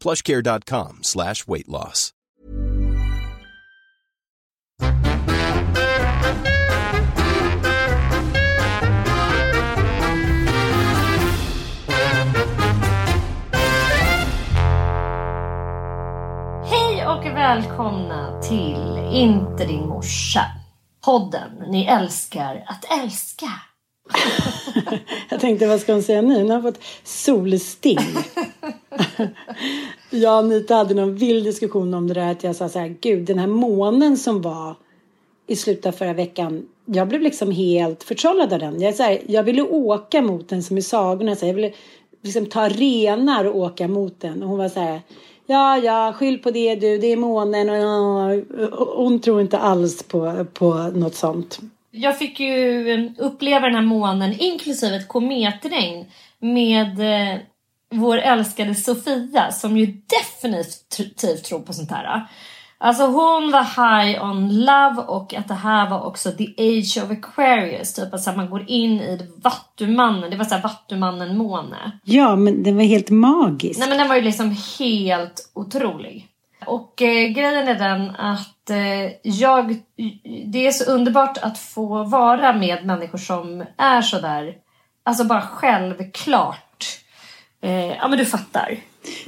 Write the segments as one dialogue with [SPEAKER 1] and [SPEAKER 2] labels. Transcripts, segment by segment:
[SPEAKER 1] plushcare.com slash weight loss.
[SPEAKER 2] Hej och välkomna till Inte din morsa. Podden ni älskar att älska.
[SPEAKER 3] Jag tänkte, vad ska hon säga nu? Hon har fått solsting. jag och Anita hade någon vild diskussion om det där. Att jag sa så här, gud, den här månen som var i slutet av förra veckan. Jag blev liksom helt förtrollad av den. Jag, så här, jag ville åka mot den som i sagorna. Så här, jag ville liksom ta renar och åka mot den. Och hon var så här, ja, ja, skyll på det du, det är månen. Och, och hon tror inte alls på, på något sånt.
[SPEAKER 2] Jag fick ju uppleva den här månen inklusive ett kometregn med eh, vår älskade Sofia som ju definitivt tror på sånt här. Alltså hon var high on love och att det här var också the age of Aquarius. Typ att man går in i Vattumannen. Det var såhär Vattumannen-måne.
[SPEAKER 3] Ja, men den var helt magisk.
[SPEAKER 2] Nej men den var ju liksom helt otrolig. Och eh, grejen är den att eh, jag, det är så underbart att få vara med människor som är sådär, alltså bara självklart. Eh, ja men du fattar.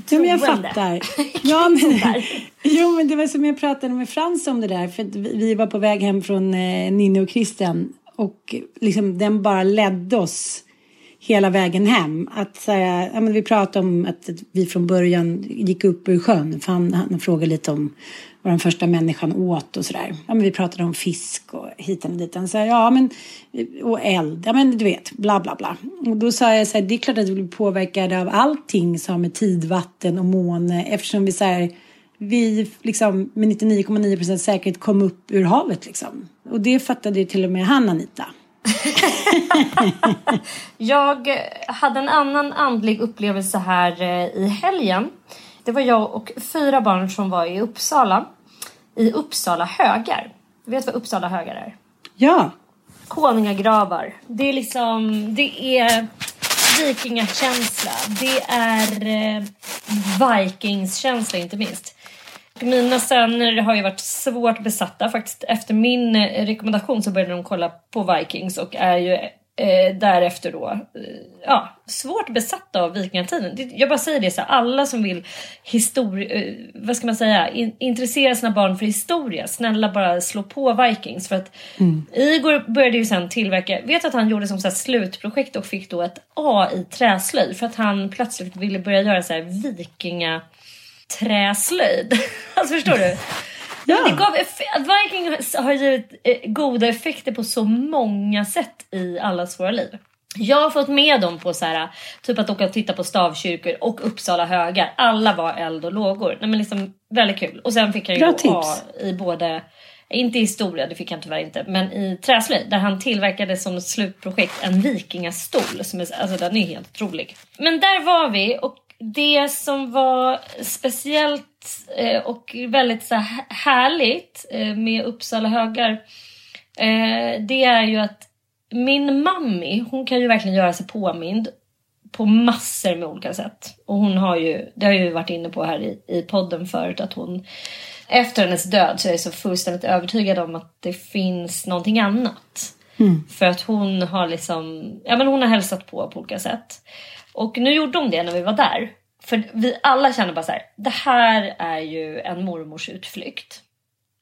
[SPEAKER 3] Ja, men jag fattar. ja, men, jo, men det var som jag pratade med Frans om det där. För vi var på väg hem från eh, Ninni och Christian. Och liksom, den bara ledde oss hela vägen hem. Att säga, ja, men vi pratade om att vi från början gick upp ur sjön. För han, han frågade lite om vad den första människan åt och sådär. Ja, men vi pratade om fisk och hit och ditan. Så ja, men, och eld, ja men du vet, bla bla bla. Och då sa jag så här, det är klart att vi blir påverkade av allting som har med tidvatten och måne eftersom vi så här, vi liksom med 99,9 procent säkerhet kom upp ur havet liksom. Och det fattade ju till och med han Anita.
[SPEAKER 2] jag hade en annan andlig upplevelse här eh, i helgen. Det var jag och fyra barn som var i Uppsala. I Uppsala högar. Du vet vad Uppsala högar är?
[SPEAKER 3] Ja.
[SPEAKER 2] Konungagravar. Det är liksom, det är vikingakänsla. Det är eh, vikingskänsla inte minst. Mina söner har ju varit svårt besatta. Faktiskt efter min eh, rekommendation så började de kolla på Vikings och är ju eh, därefter då eh, ja, svårt besatta av vikingatiden. Jag bara säger det så här, alla som vill historia, eh, vad ska man säga, in, intressera sina barn för historia, snälla bara slå på Vikings. För att mm. Igor började ju sen tillverka, vet att han gjorde som så här slutprojekt och fick då ett A i träslöjd för att han plötsligt ville börja göra så här vikinga träslöjd. alltså förstår du? Ja. Det gav Viking har givit eh, goda effekter på så många sätt i allas våra liv. Jag har fått med dem på så här, typ att åka och titta på stavkyrkor och Uppsala högar. Alla var eld och lågor. Nej, men liksom, väldigt kul. Och sen fick jag ju Bra tips. A i både, inte i historia, det fick han tyvärr inte, men i träslöjd där han tillverkade som slutprojekt en vikingastol. Som är, alltså den är helt otrolig. Men där var vi och det som var speciellt eh, och väldigt så här, härligt eh, med Uppsala högar eh, det är ju att min mammi, hon kan ju verkligen göra sig påmind på massor med olika sätt. Och hon har ju, det har jag ju varit inne på här i, i podden förut, att hon efter hennes död så är jag så fullständigt övertygad om att det finns någonting annat. Mm. För att hon har liksom, ja men hon har hälsat på på olika sätt. Och nu gjorde hon det när vi var där. För vi alla kände bara så här, det här är ju en mormors utflykt.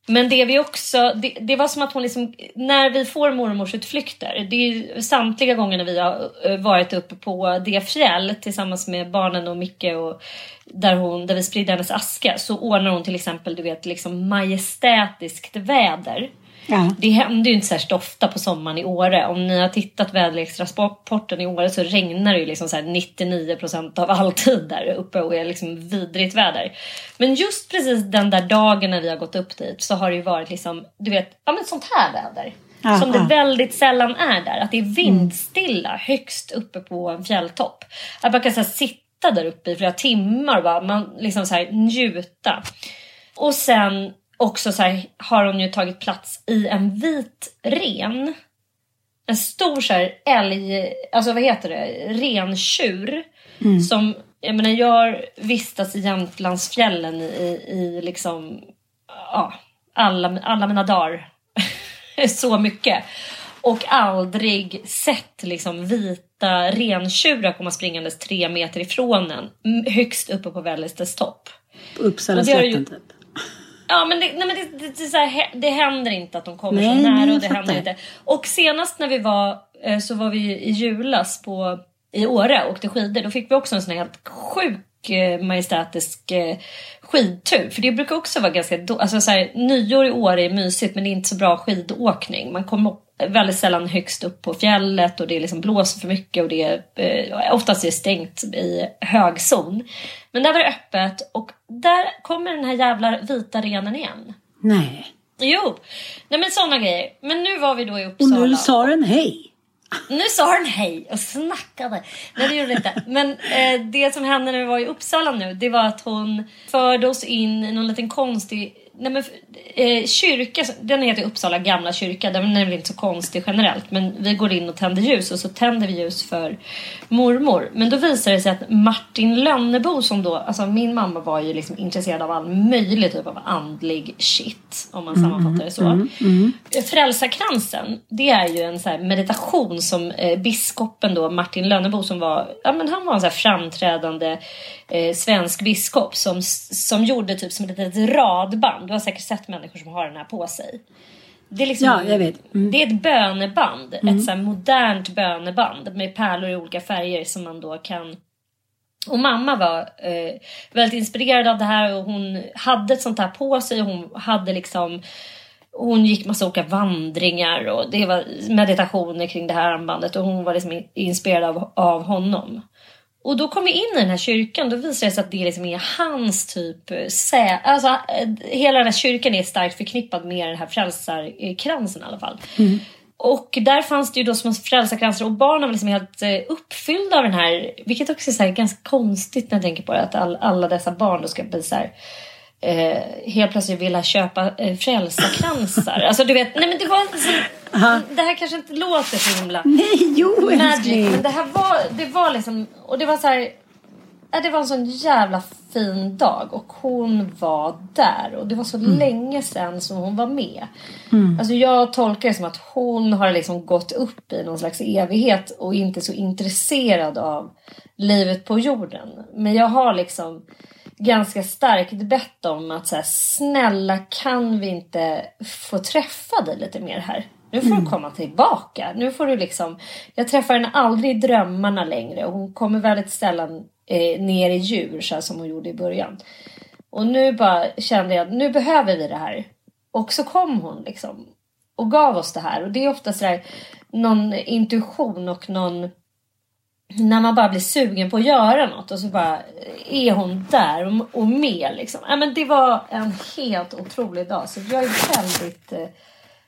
[SPEAKER 2] Men det vi också, det, det, var som att hon liksom, när vi får mormorsutflykter, det är samtliga gånger när vi har eh, varit uppe på det fjäll tillsammans med barnen och Micke och där, hon, där vi sprider hennes aska så ordnar hon till exempel du vet liksom majestätiskt väder. Ja. Det händer ju inte särskilt ofta på sommaren i Åre. Om ni har tittat väderleksrapporten i Åre så regnar det ju liksom så 99 av all tid där uppe och är liksom vidrigt väder. Men just precis den där dagen när vi har gått upp dit så har det ju varit liksom, du vet, ja men sånt här väder. Aha. Som det väldigt sällan är där. Att det är vindstilla mm. högst uppe på en fjälltopp. Att man kan så sitta där uppe i flera timmar och bara man, liksom så här, njuta. Och sen också så här, har hon ju tagit plats i en vit ren. En stor så här älg, alltså vad heter det, rentjur. Mm. Som, jag menar jag vistas i Jämtlandsfjällen i, i liksom, ja, alla, alla mina dagar. så mycket. Och aldrig sett liksom vita rentjurar komma springandes tre meter ifrån en. Högst uppe på Vällistes topp.
[SPEAKER 3] På Uppsalaslätten typ?
[SPEAKER 2] Ja men, det, nej, men det, det, det, så här, det händer inte att de kommer nej, så nära. Och, det händer inte. och senast när vi var eh, så var vi i julas på, i Åre och åkte skidor. Då fick vi också en sån här helt sjuk eh, majestätisk eh, skidtur. För det brukar också vara ganska... Alltså så här, nyår i Åre är mysigt men det är inte så bra skidåkning. Man kommer väldigt sällan högst upp på fjället och det liksom blåser för mycket och det är eh, oftast är stängt i högzon. Men där var det öppet och där kommer den här jävla vita renen igen.
[SPEAKER 3] Nej.
[SPEAKER 2] Jo, nej men sådana grejer. Men nu var vi då i Uppsala.
[SPEAKER 3] Och nu sa den hej.
[SPEAKER 2] Nu sa den hej och snackade. Nej det gjorde det inte. Men eh, det som hände när vi var i Uppsala nu det var att hon förde oss in i någon liten konstig Nej, men, eh, kyrka, den heter Uppsala gamla kyrka. Den är väl inte så konstig generellt. Men vi går in och tänder ljus och så tänder vi ljus för mormor. Men då visar det sig att Martin Lönnebo som då, alltså min mamma var ju liksom intresserad av all möjlig typ av andlig shit. Om man mm, sammanfattar det så. Mm, mm. Frälsarkransen, det är ju en så meditation som eh, biskopen då, Martin Lönnebo som var, ja men han var en så framträdande eh, svensk biskop som, som gjorde typ som ett litet radband. Du har säkert sett människor som har den här på sig. Det är, liksom,
[SPEAKER 3] ja, jag vet.
[SPEAKER 2] Mm. det är ett böneband, mm. ett så modernt böneband med pärlor i olika färger som man då kan och mamma var eh, väldigt inspirerad av det här och hon hade ett sånt här på sig. Hon hade liksom hon gick massa olika vandringar och det var meditationer kring det här armbandet och hon var liksom inspirerad av, av honom. Och då kom vi in i den här kyrkan, då visade det sig att det liksom är hans typ sä... Alltså hela den här kyrkan är starkt förknippad med den här frälsarkransen i alla fall. Mm. Och där fanns det ju då som frälsarkransar och barnen var liksom helt eh, uppfyllda av den här, vilket också är ganska konstigt när jag tänker på det, att all, alla dessa barn då ska bli så här, eh, helt plötsligt vilja köpa eh, frälsarkransar. alltså du vet, nej men det var så, det här kanske inte låter så himla
[SPEAKER 3] Nej, jo älskling.
[SPEAKER 2] Men det här var, det var liksom, och det var så här, det var en sån jävla fin dag och hon var där och det var så mm. länge sedan som hon var med. Mm. Alltså jag tolkar det som att hon har liksom gått upp i någon slags evighet och inte så intresserad av livet på jorden. Men jag har liksom ganska starkt bett om att så här, snälla kan vi inte få träffa dig lite mer här? Nu får mm. du komma tillbaka. Nu får du liksom... Jag träffar henne aldrig i drömmarna längre och hon kommer väldigt sällan eh, ner i djur så som hon gjorde i början. Och nu bara kände jag att nu behöver vi det här. Och så kom hon liksom och gav oss det här. Och det är ofta sådär någon intuition och någon när man bara blir sugen på att göra något och så bara är hon där och, och med liksom. Ja, men det var en helt otrolig dag så jag är väldigt eh,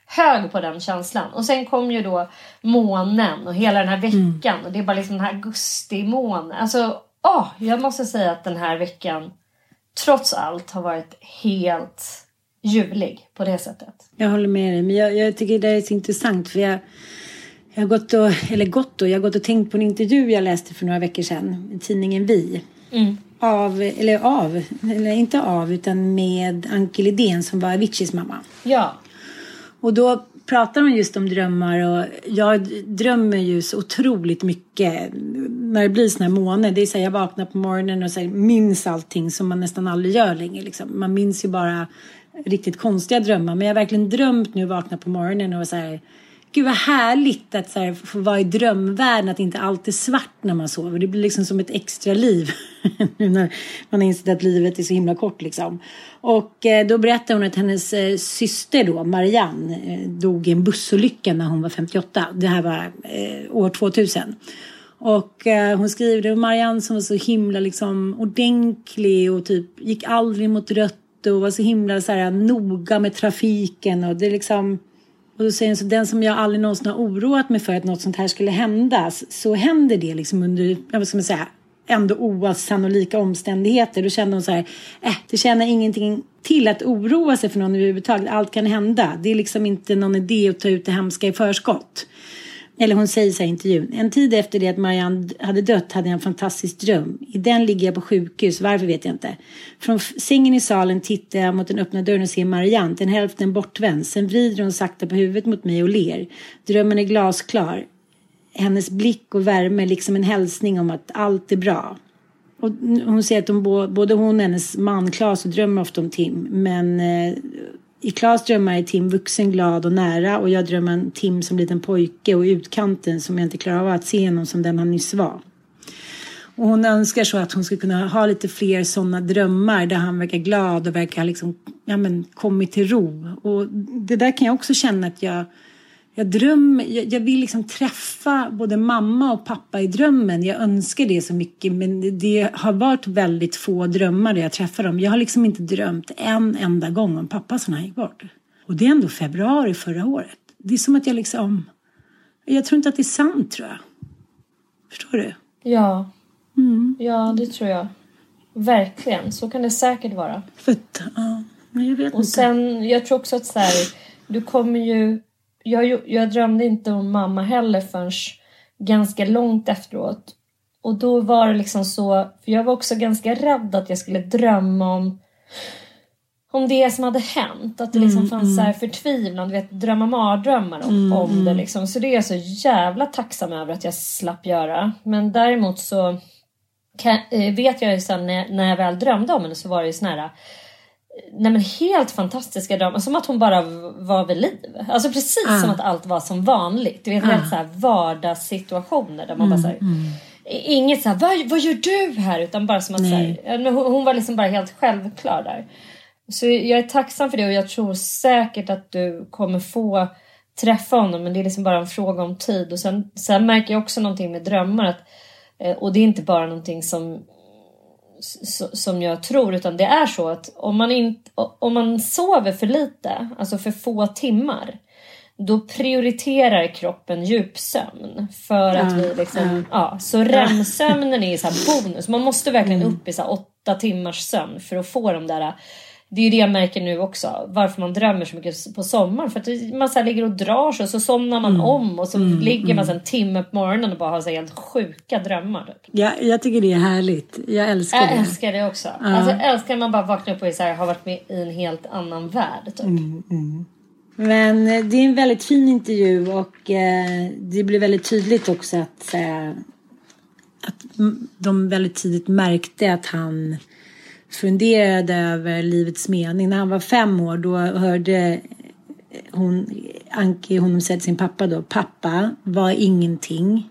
[SPEAKER 2] hög på den känslan. Och sen kom ju då månen och hela den här veckan mm. och det är bara liksom den här augustimånen. Alltså, åh, jag måste säga att den här veckan trots allt har varit helt ljuvlig på det sättet.
[SPEAKER 3] Jag håller med dig, men jag, jag tycker det är så intressant för jag jag har gått och, eller gått och, jag har gått och tänkt på en intervju jag läste för några veckor sedan i tidningen Vi. Mm. Av, eller av, eller inte av, utan med Anke Lidén som var Aviciis mamma.
[SPEAKER 2] Ja.
[SPEAKER 3] Och då pratar hon just om drömmar och jag drömmer ju så otroligt mycket när det blir sån här måne. Det är så här, jag vaknar på morgonen och så här, minns allting som man nästan aldrig gör längre. Liksom. Man minns ju bara riktigt konstiga drömmar. Men jag har verkligen drömt nu, vakna på morgonen och så här, Gud vad härligt att så här, få vara i drömvärlden, att inte allt är svart när man sover. Det blir liksom som ett extra liv nu när man har insett att livet är så himla kort liksom. Och eh, då berättade hon att hennes eh, syster då, Marianne, eh, dog i en bussolycka när hon var 58. Det här var eh, år 2000. Och eh, hon skriver det, Marianne som var så himla liksom ordentlig och typ gick aldrig mot rött och var så himla så här, noga med trafiken och det liksom och då säger hon så den som jag aldrig någonsin har oroat mig för att något sånt här skulle hända så händer det liksom under, vad ska man säga, ändå osannolika omständigheter. Då kände hon så här, eh, det känner ingenting till att oroa sig för någon överhuvudtaget. Allt kan hända. Det är liksom inte någon idé att ta ut det hemska i förskott. Eller hon säger så här i intervjun. En tid efter det att Marianne hade dött hade jag en fantastisk dröm. I den ligger jag på sjukhus, varför vet jag inte. Från sängen i salen tittar jag mot den öppna dörren och ser Marianne, den hälften bortvänd. Sen vrider hon sakta på huvudet mot mig och ler. Drömmen är glasklar. Hennes blick och värme liksom en hälsning om att allt är bra. Och hon säger att de, både hon och hennes man Claes drömmer ofta om Tim. Men eh, i Klas drömmar är Tim vuxen, glad och nära och jag drömmer om Tim som liten pojke och utkanten som jag inte klarar av att se honom som den han nyss var. Och hon önskar så att hon ska kunna ha lite fler sådana drömmar där han verkar glad och verkar liksom, ja men, kommit till ro. Och det där kan jag också känna att jag jag drömmer, jag, jag, vill liksom träffa både mamma och pappa i drömmen. Jag önskar det så mycket men det, har varit väldigt få drömmar där jag träffar dem. Jag har liksom inte drömt en enda gång om pappa som han gick bort. Och det är ändå februari förra året. Det är som att jag liksom, jag tror inte att det är sant tror jag. Förstår du?
[SPEAKER 2] Ja. Mm. Ja, det tror jag. Verkligen, så kan det säkert vara.
[SPEAKER 3] För, ja, men jag vet
[SPEAKER 2] och inte. sen, jag tror också att så här, du kommer ju jag, jag drömde inte om mamma heller förrän ganska långt efteråt. Och då var det liksom så, för jag var också ganska rädd att jag skulle drömma om om det som hade hänt. Att det liksom mm, fanns mm. så här förtvivlan, du vet drömma mardrömmar om, mm, om det mm. liksom. Så det är jag så jävla tacksam över att jag slapp göra. Men däremot så kan, eh, vet jag ju sen när, när jag väl drömde om henne så var det ju sån här nej men helt fantastiska drömmar. Som att hon bara var vid liv. Alltså precis ah. som att allt var som vanligt. Du vet, helt så här vardagssituationer där man mm, bara såhär. Mm. Inget såhär, vad, vad gör du här? Utan bara som att nej. så här, hon, hon var liksom bara helt självklar där. Så jag är tacksam för det och jag tror säkert att du kommer få träffa honom men det är liksom bara en fråga om tid. Och sen, sen märker jag också någonting med drömmar att, eh, och det är inte bara någonting som som jag tror utan det är så att om man, inte, om man sover för lite, alltså för få timmar då prioriterar kroppen djupsömn för att vi liksom, ja, så REM-sömnen är så här bonus. Man måste verkligen mm. upp i så åtta timmars sömn för att få de där det är ju det jag märker nu också. Varför man drömmer så mycket på sommaren. För att man så ligger och drar sig och så somnar man mm. om och så mm, ligger man mm. en timme på morgonen och bara har så helt sjuka drömmar. Typ.
[SPEAKER 3] Ja, jag tycker det är härligt. Jag älskar
[SPEAKER 2] jag
[SPEAKER 3] det.
[SPEAKER 2] Jag älskar det också. Ja. Alltså, jag älskar när man bara vaknar upp och så här, har varit med i en helt annan värld. Typ.
[SPEAKER 3] Mm, mm. Men eh, det är en väldigt fin intervju och eh, det blir väldigt tydligt också att, eh, att de väldigt tidigt märkte att han funderade över livets mening. När han var fem år då hörde hon, Anki honom säga till sin pappa då, pappa var ingenting.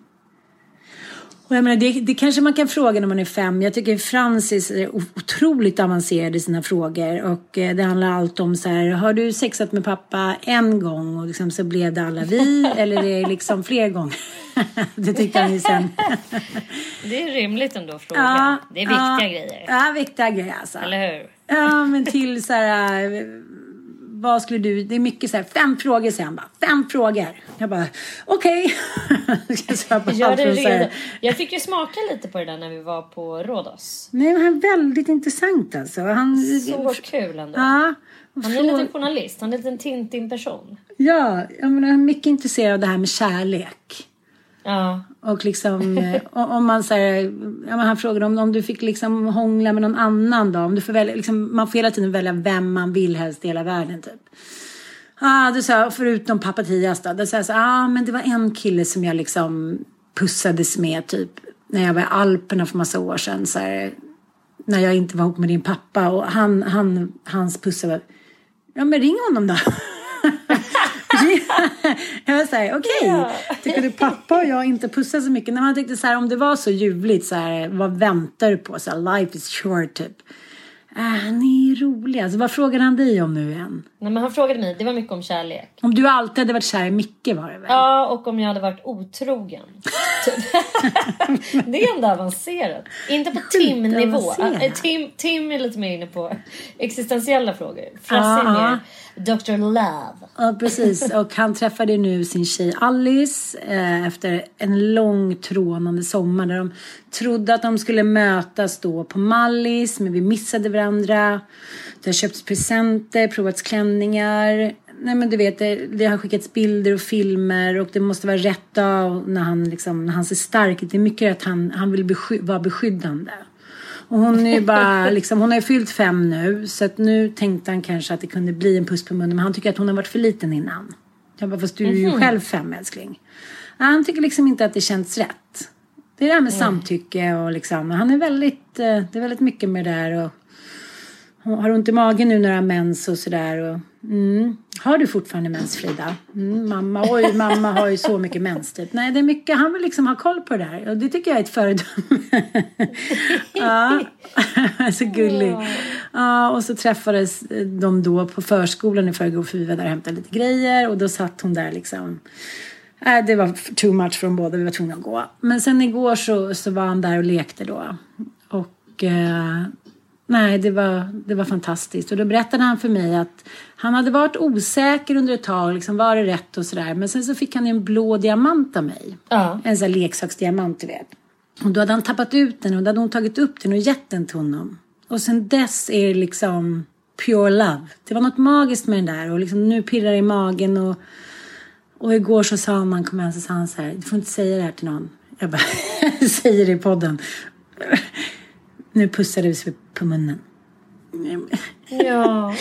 [SPEAKER 3] Och jag menar, det, det kanske man kan fråga när man är fem. Jag tycker Francis är otroligt avancerad i sina frågor. Och eh, det handlar allt om så här, har du sexat med pappa en gång och liksom så blev det alla vi? eller är det liksom fler gånger? det tyckte han ju sen.
[SPEAKER 2] det är rimligt ändå att fråga. Ja, det är viktiga ja, grejer.
[SPEAKER 3] Ja, viktiga grejer alltså.
[SPEAKER 2] Eller hur?
[SPEAKER 3] Ja, men till så här vad skulle du, det är mycket så här, fem frågor sen bara, fem frågor. Jag bara, okej.
[SPEAKER 2] Okay. Gör det redo. Jag fick ju smaka lite på det där när vi var på Rhodos.
[SPEAKER 3] Nej, men han är väldigt intressant alltså. Han,
[SPEAKER 2] så kul ändå. Ja. Han är en liten journalist, han är en liten Tintin-person.
[SPEAKER 3] Ja, jag menar, han är mycket intresserad av det här med kärlek.
[SPEAKER 2] Ja.
[SPEAKER 3] Och liksom, eh, om man säger, ja, han frågade om, om du fick liksom hångla med någon annan då? Om du får välja, liksom, man får hela tiden välja vem man vill helst i hela världen typ. Ah, du sa, förutom pappa Tias då. Då sa jag så ah, men det var en kille som jag liksom pussades med typ när jag var i Alperna för massa år sedan. Så här, när jag inte var ihop med din pappa och han, han, hans pussar var, ja men ring honom då. jag var såhär, okej, okay. ja. tycker du pappa och jag inte pussar så mycket? När man tyckte så här, om det var så ljuvligt, så här, vad väntar du på? Så här, life is short, typ. Äh, ni är roliga. Alltså, vad frågade han dig om nu igen?
[SPEAKER 2] Nej, men han frågade mig, det var mycket om kärlek.
[SPEAKER 3] Om du alltid hade varit kär i Micke var det väl?
[SPEAKER 2] Ja, och om jag hade varit otrogen. det är ändå avancerat. Inte på Tim-nivå. Tim, Tim är lite mer inne på existentiella frågor. Frasse är mer Dr. Love.
[SPEAKER 3] Ja, precis. Och han träffade nu sin tjej Alice eh, efter en lång trånande sommar där de trodde att de skulle mötas då på Mallis, men vi missade varandra. Det har köpts presenter, provats klänningar. Nej men du vet, det, det har skickats bilder och filmer och det måste vara rätt dag när han, liksom, när han ser stark ut. Det är mycket att han, han vill besky vara beskyddande. Och hon är bara, liksom, hon har ju fyllt fem nu så att nu tänkte han kanske att det kunde bli en puss på munnen men han tycker att hon har varit för liten innan. Jag bara, fast du är ju mm själv fem älskling. Han tycker liksom inte att det känns rätt. Det är det här med mm. samtycke och liksom, han är väldigt, eh, det är väldigt mycket med det där och har ont i magen nu när du har mens och sådär. Mm. Har du fortfarande mens Frida? Mm, mamma, oj mamma har ju så mycket mens typ. Nej det är mycket, han vill liksom ha koll på det där och det tycker jag är ett föredöme. ja, så gullig. Ja, och så träffades de då på förskolan i förrgår för vi var där och hämtade lite grejer och då satt hon där liksom äh, det var too much från båda, vi var tvungna att gå. Men sen igår så, så var han där och lekte då. Och eh, Nej, det var, det var fantastiskt. Och då berättade han för mig att han hade varit osäker under ett tag, liksom var det rätt och sådär. Men sen så fick han en blå diamant av mig.
[SPEAKER 2] Ja.
[SPEAKER 3] En sån här leksaksdiamant, du vet. Och då hade han tappat ut den och då hade hon tagit upp den och gett den till honom. Och sen dess är det liksom pure love. Det var något magiskt med den där och liksom nu pirrar det i magen och, och igår så sa man, kom hem så sa han så här, du får inte säga det här till någon. Jag bara, säger det i podden. Nu pussades vi på munnen.
[SPEAKER 2] Ja,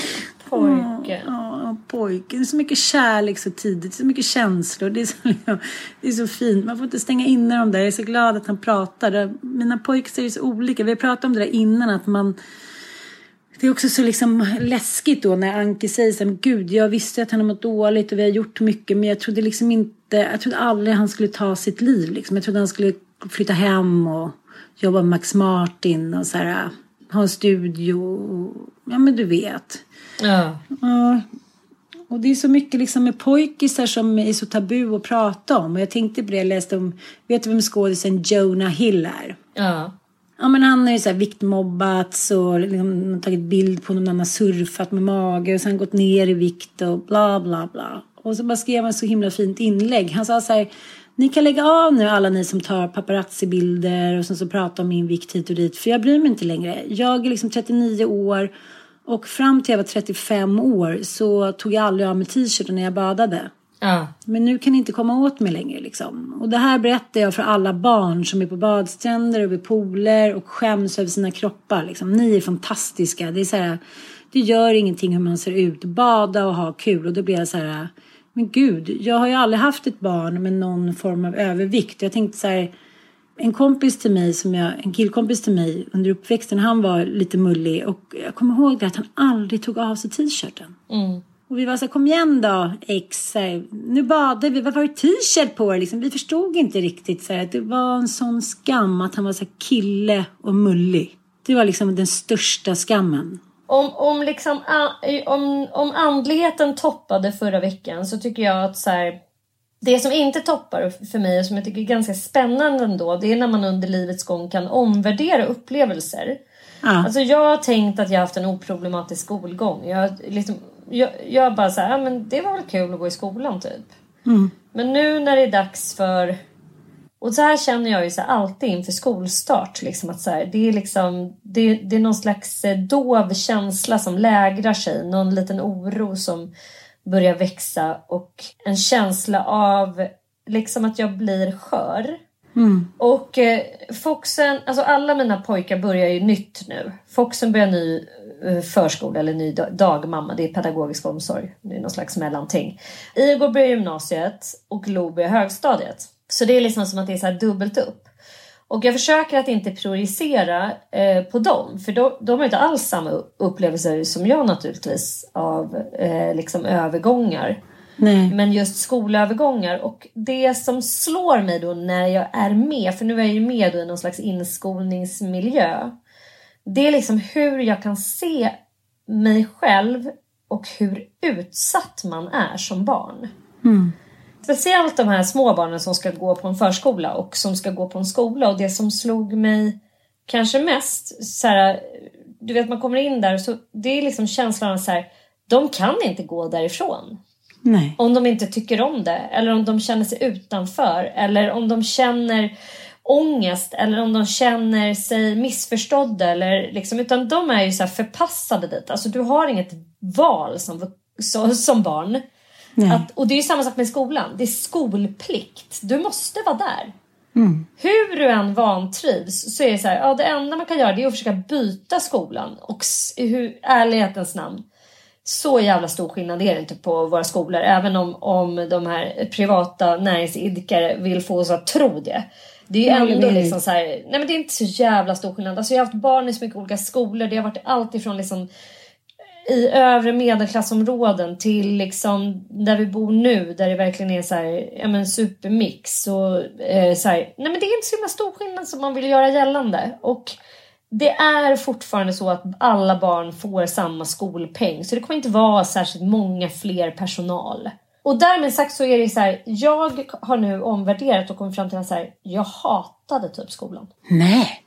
[SPEAKER 2] pojken.
[SPEAKER 3] Ja, pojken. Det är så mycket kärlek så tidigt, så mycket känslor. Det är så, det är så fint. Man får inte stänga inne dem där. Jag är så glad att han pratar. Mina pojkar är så olika. Vi pratade om det där innan, att man det är också så liksom läskigt då när Anke säger så här, gud jag visste att han har mått dåligt och vi har gjort mycket men jag trodde liksom inte, jag trodde aldrig han skulle ta sitt liv liksom. Jag trodde han skulle flytta hem och jobba med Max Martin och så här, ha en studio. Och, ja, men du vet.
[SPEAKER 2] Ja.
[SPEAKER 3] ja. Och det är så mycket liksom med pojkisar som är så tabu att prata om. Och jag tänkte på det, jag läste om, vet du vem skådisen Jonah Hill är?
[SPEAKER 2] Ja.
[SPEAKER 3] Ja men han har ju så här viktmobbats och liksom tagit bild på någon annan surfat med mage och sen gått ner i vikt och bla bla bla. Och så bara skrev han så himla fint inlägg. Han sa så här, ni kan lägga av nu alla ni som tar paparazzi-bilder och sen så pratar om min vikt hit och dit. För jag bryr mig inte längre. Jag är liksom 39 år och fram till jag var 35 år så tog jag aldrig av mig t-shirten när jag badade.
[SPEAKER 2] Ja.
[SPEAKER 3] Men nu kan ni inte komma åt mig längre liksom. Och det här berättar jag för alla barn som är på badstränder och vid pooler och skäms över sina kroppar. Liksom. Ni är fantastiska. Det är så här, det gör ingenting hur man ser ut. Bada och ha kul. Och då blir jag så här men gud, jag har ju aldrig haft ett barn med någon form av övervikt. Jag tänkte så här, en kompis till mig, som jag, en killkompis till mig under uppväxten, han var lite mullig och jag kommer ihåg det att han aldrig tog av sig t-shirten.
[SPEAKER 2] Mm.
[SPEAKER 3] Och vi var så här, kom igen då X, nu badade vi, varför har du t-shirt på dig? Liksom, vi förstod inte riktigt så här, att det var en sån skam att han var så här, kille och mullig. Det var liksom den största skammen.
[SPEAKER 2] Om, om, liksom, om, om andligheten toppade förra veckan så tycker jag att så här, det som inte toppar för mig och som jag tycker är ganska spännande ändå, det är när man under livets gång kan omvärdera upplevelser. Ja. Alltså jag har tänkt att jag haft en oproblematisk skolgång. Jag, liksom, jag, jag bara så här, ja, men det var väl kul att gå i skolan typ. Mm. Men nu när det är dags för och så här känner jag ju så alltid inför skolstart. Liksom att så här, det, är liksom, det, det är någon slags eh, dov känsla som lägrar sig. Någon liten oro som börjar växa och en känsla av liksom att jag blir skör. Mm. Och eh, Foxen, alltså alla mina pojkar börjar ju nytt nu. Foxen börjar ny eh, förskola eller ny dagmamma. Det är pedagogisk omsorg. Det är någon slags mellanting. Igor börjar gymnasiet och Lo börjar högstadiet. Så det är liksom som att det är så dubbelt upp. Och jag försöker att inte prioritera eh, på dem, för de, de har inte alls samma upplevelser som jag naturligtvis av eh, liksom övergångar. Nej. Men just skolövergångar och det som slår mig då när jag är med, för nu är jag ju med i någon slags inskolningsmiljö. Det är liksom hur jag kan se mig själv och hur utsatt man är som barn. Mm. Speciellt de här små barnen som ska gå på en förskola och som ska gå på en skola. Och det som slog mig kanske mest, så här, du vet man kommer in där så det är liksom känslan av så här, de kan inte gå därifrån. Nej. Om de inte tycker om det eller om de känner sig utanför eller om de känner ångest eller om de känner sig missförstådda eller liksom, utan de är ju så förpassade dit. Alltså du har inget val som, som barn. Att, och det är ju samma sak med skolan. Det är skolplikt. Du måste vara där. Mm. Hur du än vantrivs så är det så här, ja det enda man kan göra det är att försöka byta skolan. Och i ärlighetens namn, så jävla stor skillnad är det inte på våra skolor. Även om, om de här privata näringsidkare vill få oss att tro det. Det är ju ändå liksom så här, nej men det är inte så jävla stor skillnad. Alltså jag har haft barn i så mycket olika skolor. Det har varit allt ifrån liksom i övre medelklassområden till liksom där vi bor nu där det verkligen är så här, ja men supermix och eh, så här, nej men det är inte så himla stor skillnad som man vill göra gällande och det är fortfarande så att alla barn får samma skolpeng så det kommer inte vara särskilt många fler personal. Och därmed sagt så är det så här, jag har nu omvärderat och kommit fram till att så här, jag hatade typ skolan.
[SPEAKER 3] Nej!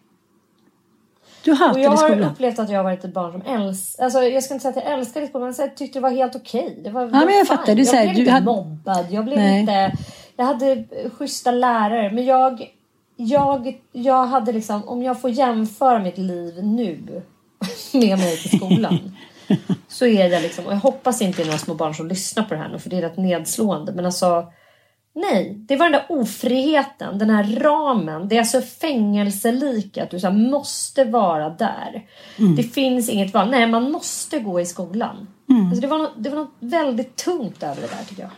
[SPEAKER 3] Du hatade
[SPEAKER 2] skolan?
[SPEAKER 3] Och
[SPEAKER 2] jag har upplevt att jag har varit ett barn som älskar... Alltså, jag ska inte säga att jag älskade skolan, men jag tyckte det var helt okej. Okay. Det var,
[SPEAKER 3] ja, men jag fattar. Du,
[SPEAKER 2] jag blev
[SPEAKER 3] du
[SPEAKER 2] inte
[SPEAKER 3] hade...
[SPEAKER 2] mobbad. Jag blev Nej. inte... Jag hade schyssta lärare. Men jag, jag, jag hade liksom... Om jag får jämföra mitt liv nu med mig till skolan. så är det liksom... Och jag hoppas inte det är några små barn som lyssnar på det här nu, för det är rätt nedslående. Men alltså Nej, det var den där ofriheten, den här ramen. Det är alltså fängelselika, att du så måste vara där. Mm. Det finns inget val. Nej, man måste gå i skolan. Mm. Alltså det, var något, det var något väldigt tungt över det där tycker jag.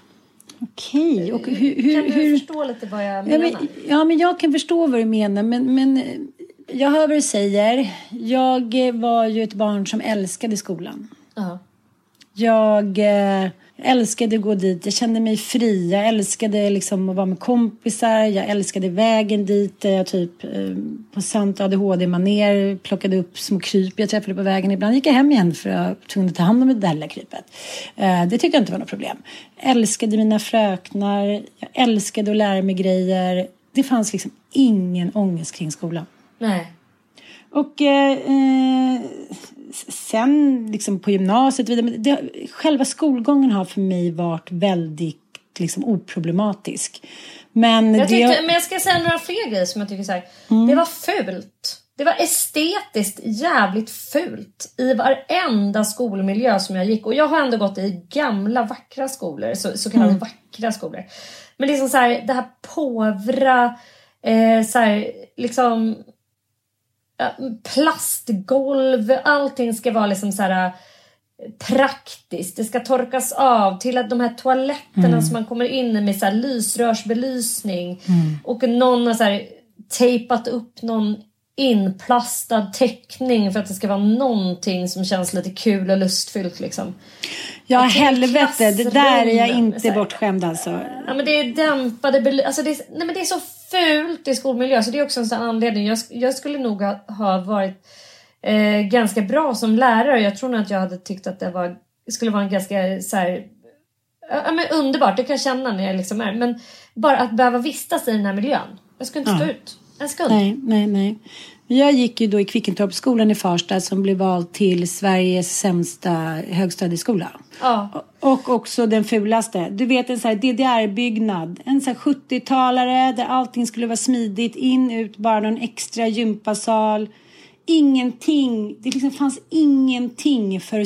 [SPEAKER 3] Okej. Och hur, hur,
[SPEAKER 2] kan du
[SPEAKER 3] hur...
[SPEAKER 2] förstå lite vad jag menar?
[SPEAKER 3] Ja men, ja, men jag kan förstå vad du menar. Men, men jag hör vad du säger. Jag var ju ett barn som älskade skolan. Uh -huh. Jag... Jag älskade att gå dit, jag kände mig fri, jag älskade liksom att vara med kompisar, jag älskade vägen dit där jag typ eh, på sant ADHD-manér plockade upp små kryp jag träffade på vägen. Ibland gick jag hem igen för jag var tvungen att ta hand om det där lilla krypet. Eh, det tyckte jag inte var något problem. Jag älskade mina fröknar, jag älskade att lära mig grejer. Det fanns liksom ingen ångest kring skolan.
[SPEAKER 2] Nej.
[SPEAKER 3] Och eh, eh sen liksom på gymnasiet, det, själva skolgången har för mig varit väldigt liksom, oproblematisk. Men,
[SPEAKER 2] jag tyckte, det... men jag ska säga några fler grejer som jag tycker så här, mm. det var fult. Det var estetiskt jävligt fult i varenda skolmiljö som jag gick. Och jag har ändå gått i gamla vackra skolor, så, så kallade mm. vackra skolor. Men liksom så här, det här påvra, eh, så här, liksom plastgolv, allting ska vara liksom så här praktiskt. Det ska torkas av till att de här toaletterna mm. som man kommer in i med så här lysrörsbelysning mm. och någon har så här tejpat upp någon inplastad teckning för att det ska vara någonting som känns lite kul och lustfyllt liksom.
[SPEAKER 3] Ja, helvete. Det där är jag inte bortskämd alltså.
[SPEAKER 2] Ja, men det är dämpade alltså det, är, nej, men det är så fult i skolmiljö. Så det är också en sån anledning. Jag, jag skulle nog ha, ha varit eh, ganska bra som lärare. Jag tror nog att jag hade tyckt att det var, skulle vara en ganska så här, ja, men underbart. Det kan jag känna när jag liksom är. Men bara att behöva vistas i den här miljön. Jag skulle inte ja. stå ut en sekund.
[SPEAKER 3] Nej, nej, nej. Jag gick ju då i Kvickentorpsskolan i Farsta som blev vald till Sveriges sämsta högstadieskola.
[SPEAKER 2] Ja.
[SPEAKER 3] Och också den fulaste. Du vet en sån här DDR-byggnad. En sån här 70-talare där allting skulle vara smidigt. In, ut, bara någon extra gympasal. Ingenting. Det liksom fanns ingenting för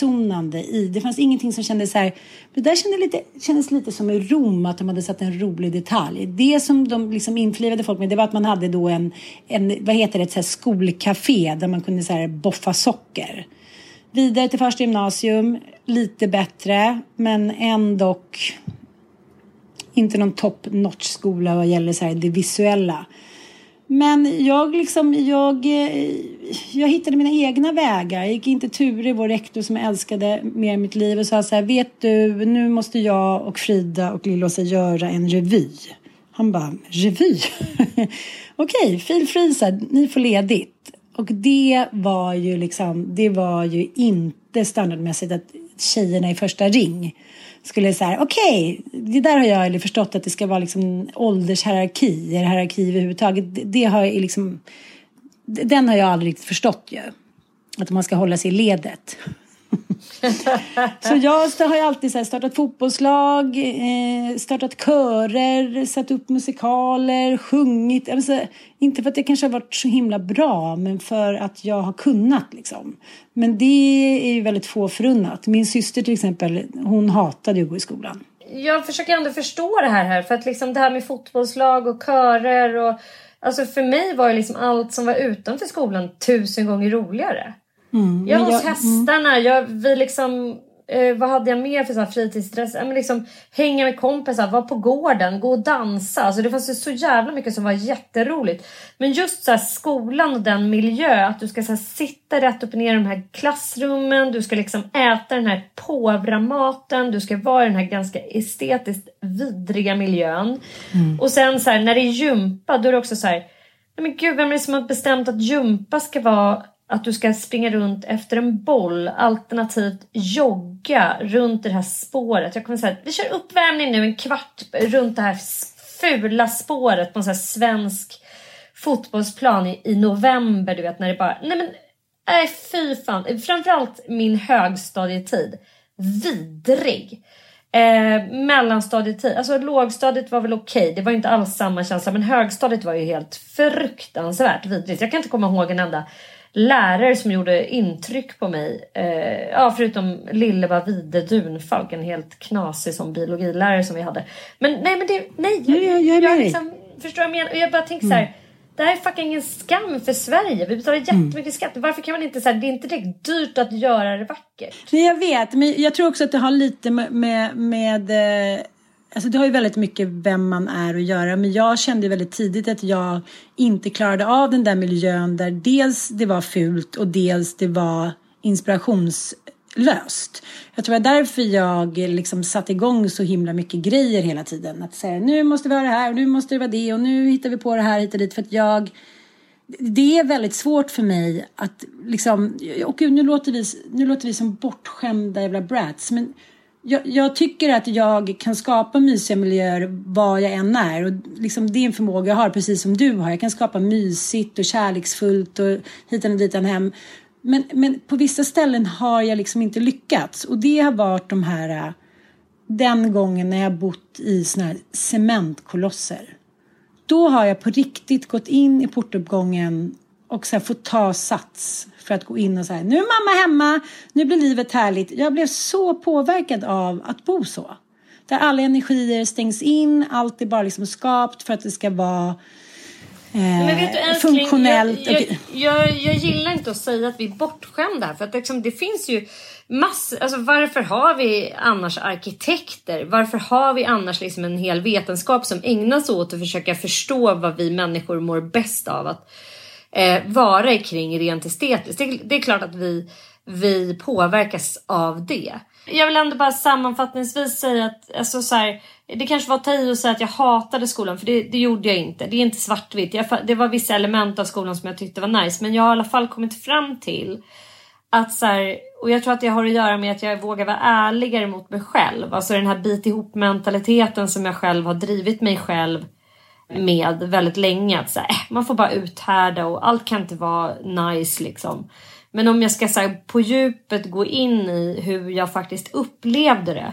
[SPEAKER 3] Tonande i. Det fanns ingenting som kändes så här. Det där kändes lite, kändes lite som i Rom, att de hade satt en rolig detalj. Det som de liksom införlivade folk med, det var att man hade då en, en vad heter det, ett så här skolcafé där man kunde så här boffa socker. Vidare till första gymnasium, lite bättre, men ändå inte någon top notch skola vad gäller så här det visuella. Men jag, liksom, jag, eh, jag hittade mina egna vägar. Jag gick in till Ture, vår rektor som jag älskade mer i mitt liv och sa så här, vet du, nu måste jag och Frida och Lillåsa göra en revy. Han bara, revy? Okej, feel free, så här, ni får ledigt. Och det var ju liksom, det var ju inte standardmässigt att tjejerna i första ring skulle säga okej, okay, det där har jag eller förstått att det ska vara liksom åldershierarki, eller hierarki överhuvudtaget. Det, det har jag liksom, den har jag aldrig riktigt förstått ju. Att man ska hålla sig i ledet. så jag har ju alltid startat fotbollslag, eh, startat körer, satt upp musikaler, sjungit. Alltså, inte för att det kanske har varit så himla bra, men för att jag har kunnat. Liksom. Men det är ju väldigt få förunnat. Min syster till exempel, hon hatade att gå i skolan.
[SPEAKER 2] Jag försöker ändå förstå det här, här för att liksom det här med fotbollslag och körer och Alltså för mig var ju liksom allt som var utanför skolan tusen gånger roligare. Mm, jag hos hästarna. Jag, vi liksom, eh, vad hade jag mer för fritidsintresse? Ja, liksom, hänga med kompisar, vara på gården, gå och dansa. Alltså, det fanns så jävla mycket som var jätteroligt. Men just så här, skolan och den miljö, att du ska så här, sitta rätt upp och ner i de här klassrummen, du ska liksom äta den här påvra-maten, du ska vara i den här ganska estetiskt vidriga miljön. Mm. Och sen så här, när det är gympa, då är det också så här, men gud, vem är det som har bestämt att gympa ska vara att du ska springa runt efter en boll alternativt jogga runt det här spåret. Jag kommer säga vi kör uppvärmning nu en kvart runt det här fula spåret på en sån här svensk fotbollsplan i, i november. Du vet när det bara, nej men nej fy fan. Framförallt min högstadietid. Vidrig. Eh, mellanstadietid, alltså lågstadiet var väl okej, okay. det var inte alls samma känsla men högstadiet var ju helt fruktansvärt vidrigt. Jag kan inte komma ihåg en enda lärare som gjorde intryck på mig. Eh, ja, förutom Lilleva Vide Dunfalk, en helt knasig som biologilärare som vi hade. Men nej, men det, nej.
[SPEAKER 3] Jag, jag, jag, jag
[SPEAKER 2] liksom, förstår vad jag menar? Och jag bara tänker mm. så här. Det här är fucking en skam för Sverige. Vi betalar mm. jättemycket mm. skatt. Varför kan man inte säga det är inte direkt dyrt att göra det vackert?
[SPEAKER 3] Nej, jag vet, men jag tror också att det har lite med, med, med eh, Alltså det har ju väldigt mycket vem man är att göra men jag kände väldigt tidigt att jag inte klarade av den där miljön där dels det var fult och dels det var inspirationslöst. Jag tror det var därför jag liksom satte igång så himla mycket grejer hela tiden. Att säga nu måste vi ha det här och nu måste det vara det och nu hittar vi på det här hit och dit för att jag det är väldigt svårt för mig att liksom, och nu låter vi, nu låter vi som bortskämda jävla brats men jag, jag, tycker att jag kan skapa mysiga miljöer var jag än är. Och liksom det är en förmåga jag har, precis som du har. Jag kan skapa mysigt och kärleksfullt och hitan och ditan hem. Men, men på vissa ställen har jag liksom inte lyckats. Och det har varit de här... Äh, den gången när jag bott i såna här cementkolosser. Då har jag på riktigt gått in i portuppgången och så fått ta sats för att gå in och säga nu är mamma hemma, nu blir livet härligt. Jag blev så påverkad av att bo så. Där alla energier stängs in, allt är bara liksom skapt för att det ska vara eh, men vet du, älskling, funktionellt.
[SPEAKER 2] Jag, jag, jag, jag, gillar inte att säga att vi är bortskämda här för att liksom, det finns ju massor, alltså varför har vi annars arkitekter? Varför har vi annars liksom en hel vetenskap som ägnar sig åt att försöka förstå vad vi människor mår bäst av? Att, eh, vara kring rent estetiskt. Det, det, är klart att vi, vi påverkas av det. Jag vill ändå bara sammanfattningsvis säga att alltså så här, det kanske var att ta i att säga att jag hatade skolan för det, det gjorde jag inte. Det är inte svartvitt. Jag, det var vissa element av skolan som jag tyckte var nice men jag har i alla fall kommit fram till att så här, och jag tror att det har att göra med att jag vågar vara ärligare mot mig själv. Alltså den här bit ihop mentaliteten som jag själv har drivit mig själv med väldigt länge. Att så här, äh, man får bara uthärda och allt kan inte vara nice liksom. Men om jag ska så här, på djupet gå in i hur jag faktiskt upplevde det.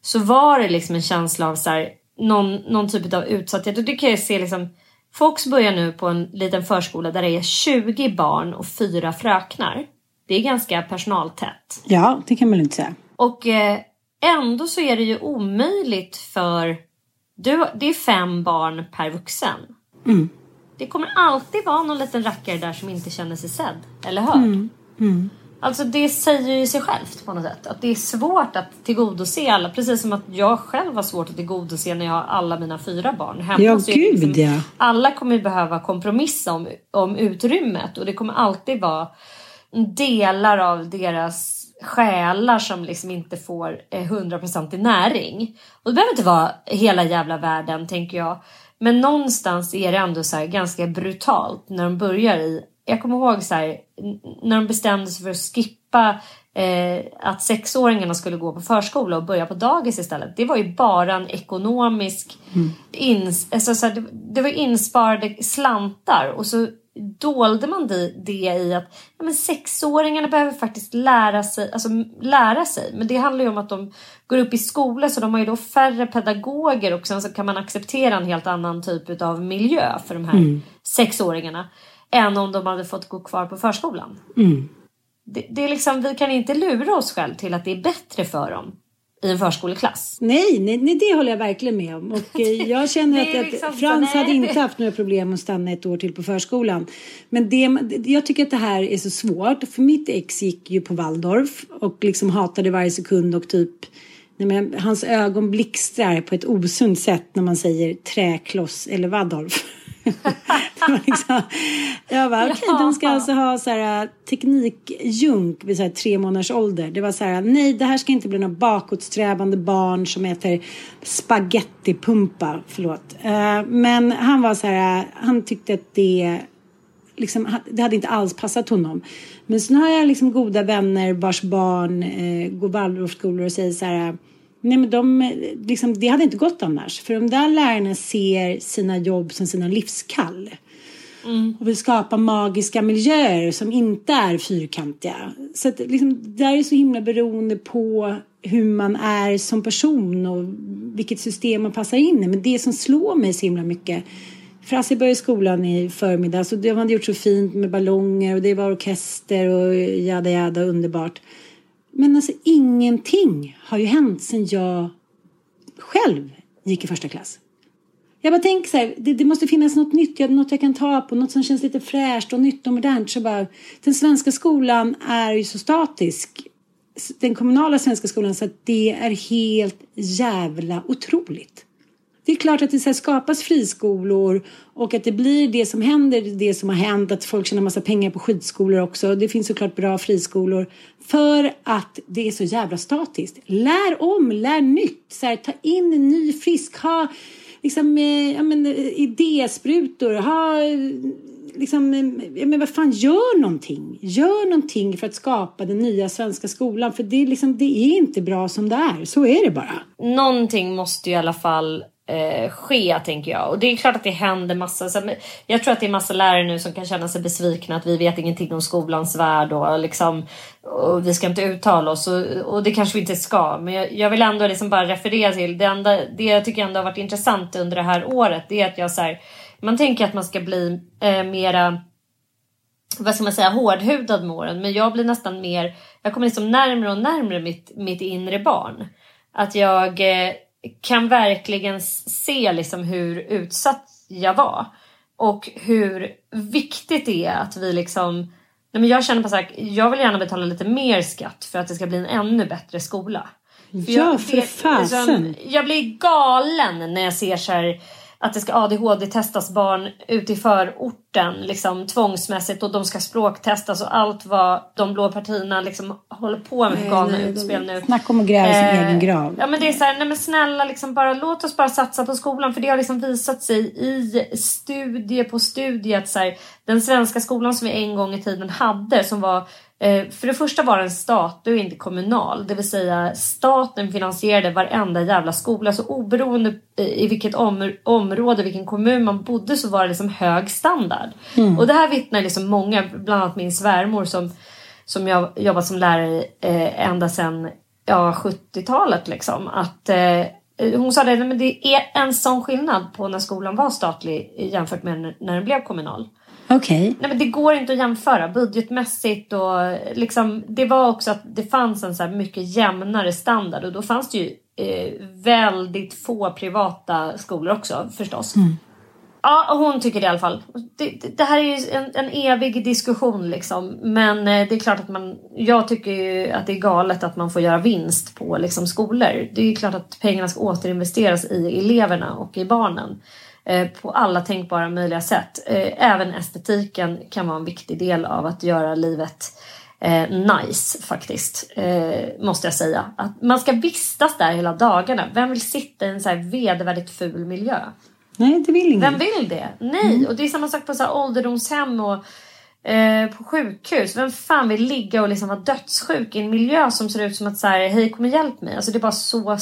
[SPEAKER 2] Så var det liksom en känsla av så här, någon, någon typ av utsatthet. Och det kan jag se liksom. Fox börjar nu på en liten förskola där det är 20 barn och fyra fröknar. Det är ganska personaltätt.
[SPEAKER 3] Ja, det kan man inte säga.
[SPEAKER 2] Och eh, ändå så är det ju omöjligt för du, det är fem barn per vuxen.
[SPEAKER 3] Mm.
[SPEAKER 2] Det kommer alltid vara någon liten rackare där som inte känner sig sedd eller hörd.
[SPEAKER 3] Mm. Mm.
[SPEAKER 2] Alltså det säger ju sig självt på något sätt. Att det är svårt att tillgodose alla. Precis som att jag själv har svårt att tillgodose när jag har alla mina fyra barn hemma.
[SPEAKER 3] Ja, gud liksom, ja.
[SPEAKER 2] Alla kommer behöva kompromissa om, om utrymmet. Och det kommer alltid vara delar av deras själar som liksom inte får 100% eh, i näring. Och det behöver inte vara hela jävla världen tänker jag. Men någonstans är det ändå så ganska brutalt när de börjar i. Jag kommer ihåg så här, när de bestämde sig för att skippa eh, att sexåringarna skulle gå på förskola och börja på dagis istället. Det var ju bara en ekonomisk mm. ins, alltså så här, det, det var insparade slantar och så dolde man det, det i att ja, men sexåringarna behöver faktiskt lära sig, alltså lära sig. Men det handlar ju om att de går upp i skola så de har ju då färre pedagoger och sen så kan man acceptera en helt annan typ av miljö för de här mm. sexåringarna. Än om de hade fått gå kvar på förskolan.
[SPEAKER 3] Mm.
[SPEAKER 2] Det, det, är liksom, vi kan inte lura oss själv till att det är bättre för dem i en förskoleklass.
[SPEAKER 3] Nej, nej, nej, det håller jag verkligen med om. Och eh, jag känner att, liksom att Frans hade inte haft några problem att stanna ett år till på förskolan. Men det, jag tycker att det här är så svårt. För mitt ex gick ju på Waldorf och liksom hatade varje sekund och typ Nej, men hans ögon blixtrar på ett osunt sätt när man säger träkloss eller Waldorf. Liksom, jag bara, okej, okay, de ska alltså ha så här, teknikjunk vid så här, tre månaders ålder. Det var så här, nej, det här ska inte bli några bakåtsträvande barn som äter spagettipumpa. Förlåt. Uh, men han var så här, han tyckte att det liksom, det hade inte alls passat honom. Men sen har jag liksom goda vänner vars barn eh, går Waldorfskolor och säger så här Nej, men de, liksom, det hade inte gått annars. För de där lärarna ser sina jobb som sina livskall. Mm. Och vill skapa magiska miljöer som inte är fyrkantiga. Så att, liksom, det är så himla beroende på hur man är som person och vilket system man passar in i. Men det som slår mig så himla mycket Frasse började skolan i förmiddags och det hade gjort så fint med ballonger och det var orkester och jada jada underbart. Men alltså ingenting har ju hänt sen jag själv gick i första klass. Jag bara tänker så här, det, det, måste finnas något nytt, något jag kan ta på, något som känns lite fräscht och nytt och modernt. Så bara, den svenska skolan är ju så statisk, den kommunala svenska skolan, så att det är helt jävla otroligt. Det är klart att det så skapas friskolor och att det blir det som händer, det som har hänt, att folk tjänar massa pengar på skidskolor också. Det finns såklart bra friskolor för att det är så jävla statiskt. Lär om, lär nytt, så här, ta in en ny frisk, ha liksom, eh, ja, men, eh, idésprutor, ha eh, liksom, eh, ja, men vad fan, gör någonting. Gör någonting för att skapa den nya svenska skolan. För det, liksom, det är inte bra som det är. Så är det bara.
[SPEAKER 2] Någonting måste ju i alla fall eh, ske tänker jag. Och det är klart att det händer massa. Så, jag tror att det är massa lärare nu som kan känna sig besvikna att vi vet ingenting om skolans värld och liksom och vi ska inte uttala oss och, och det kanske vi inte ska. Men jag, jag vill ändå liksom bara referera till det enda. Det jag tycker ändå har varit intressant under det här året. Det är att jag så här, man tänker att man ska bli eh, mera vad ska man säga, hårdhudad med åren. Men jag blir nästan mer, jag kommer liksom närmre och närmre mitt, mitt inre barn. Att jag eh, kan verkligen se liksom hur utsatt jag var. Och hur viktigt det är att vi liksom... Nej men jag känner på så här, jag vill gärna betala lite mer skatt för att det ska bli en ännu bättre skola.
[SPEAKER 3] För ja, jag, för fasen!
[SPEAKER 2] Liksom, jag blir galen när jag ser så här, att det ska ADHD-testas barn ute i förorten liksom, tvångsmässigt och de ska språktestas och allt vad de blå partierna liksom, håller på med för galna utspel nu.
[SPEAKER 3] Snacka om att gräva sin eh, egen grav.
[SPEAKER 2] Ja men det är så här, nej men snälla liksom bara låt oss bara satsa på skolan för det har liksom visat sig i studie på studie att så här, den svenska skolan som vi en gång i tiden hade som var Eh, för det första var den statlig och inte kommunal. Det vill säga staten finansierade varenda jävla skola. Så oberoende i vilket om, område, vilken kommun man bodde så var det liksom hög standard. Mm. Och det här vittnar liksom många, bland annat min svärmor som, som jag jobbat som lärare eh, ända sedan ja, 70-talet. Liksom, att eh, hon sa det, men det är en sån skillnad på när skolan var statlig jämfört med när den blev kommunal.
[SPEAKER 3] Okej.
[SPEAKER 2] Okay. det går inte att jämföra budgetmässigt och liksom, det var också att det fanns en så mycket jämnare standard och då fanns det ju eh, väldigt få privata skolor också förstås. Mm. Ja, hon tycker det i alla fall. Det, det, det här är ju en, en, evig diskussion liksom. Men eh, det är klart att man... Jag tycker ju att det är galet att man får göra vinst på liksom, skolor. Det är klart att pengarna ska återinvesteras i eleverna och i barnen. Eh, på alla tänkbara möjliga sätt. Eh, även estetiken kan vara en viktig del av att göra livet eh, nice faktiskt. måste jag säga. Att man ska vistas där hela dagarna. Vem vill sitta i en så här vedervärdigt ful miljö?
[SPEAKER 3] Nej, det vill ingen.
[SPEAKER 2] Vem vill det? Nej, mm. och det är samma sak på så här ålderdomshem och eh, på sjukhus. Vem fan vill ligga och liksom vara dödssjuk i en miljö som ser ut som att så här, hej kom och hjälp mig. Alltså det är bara så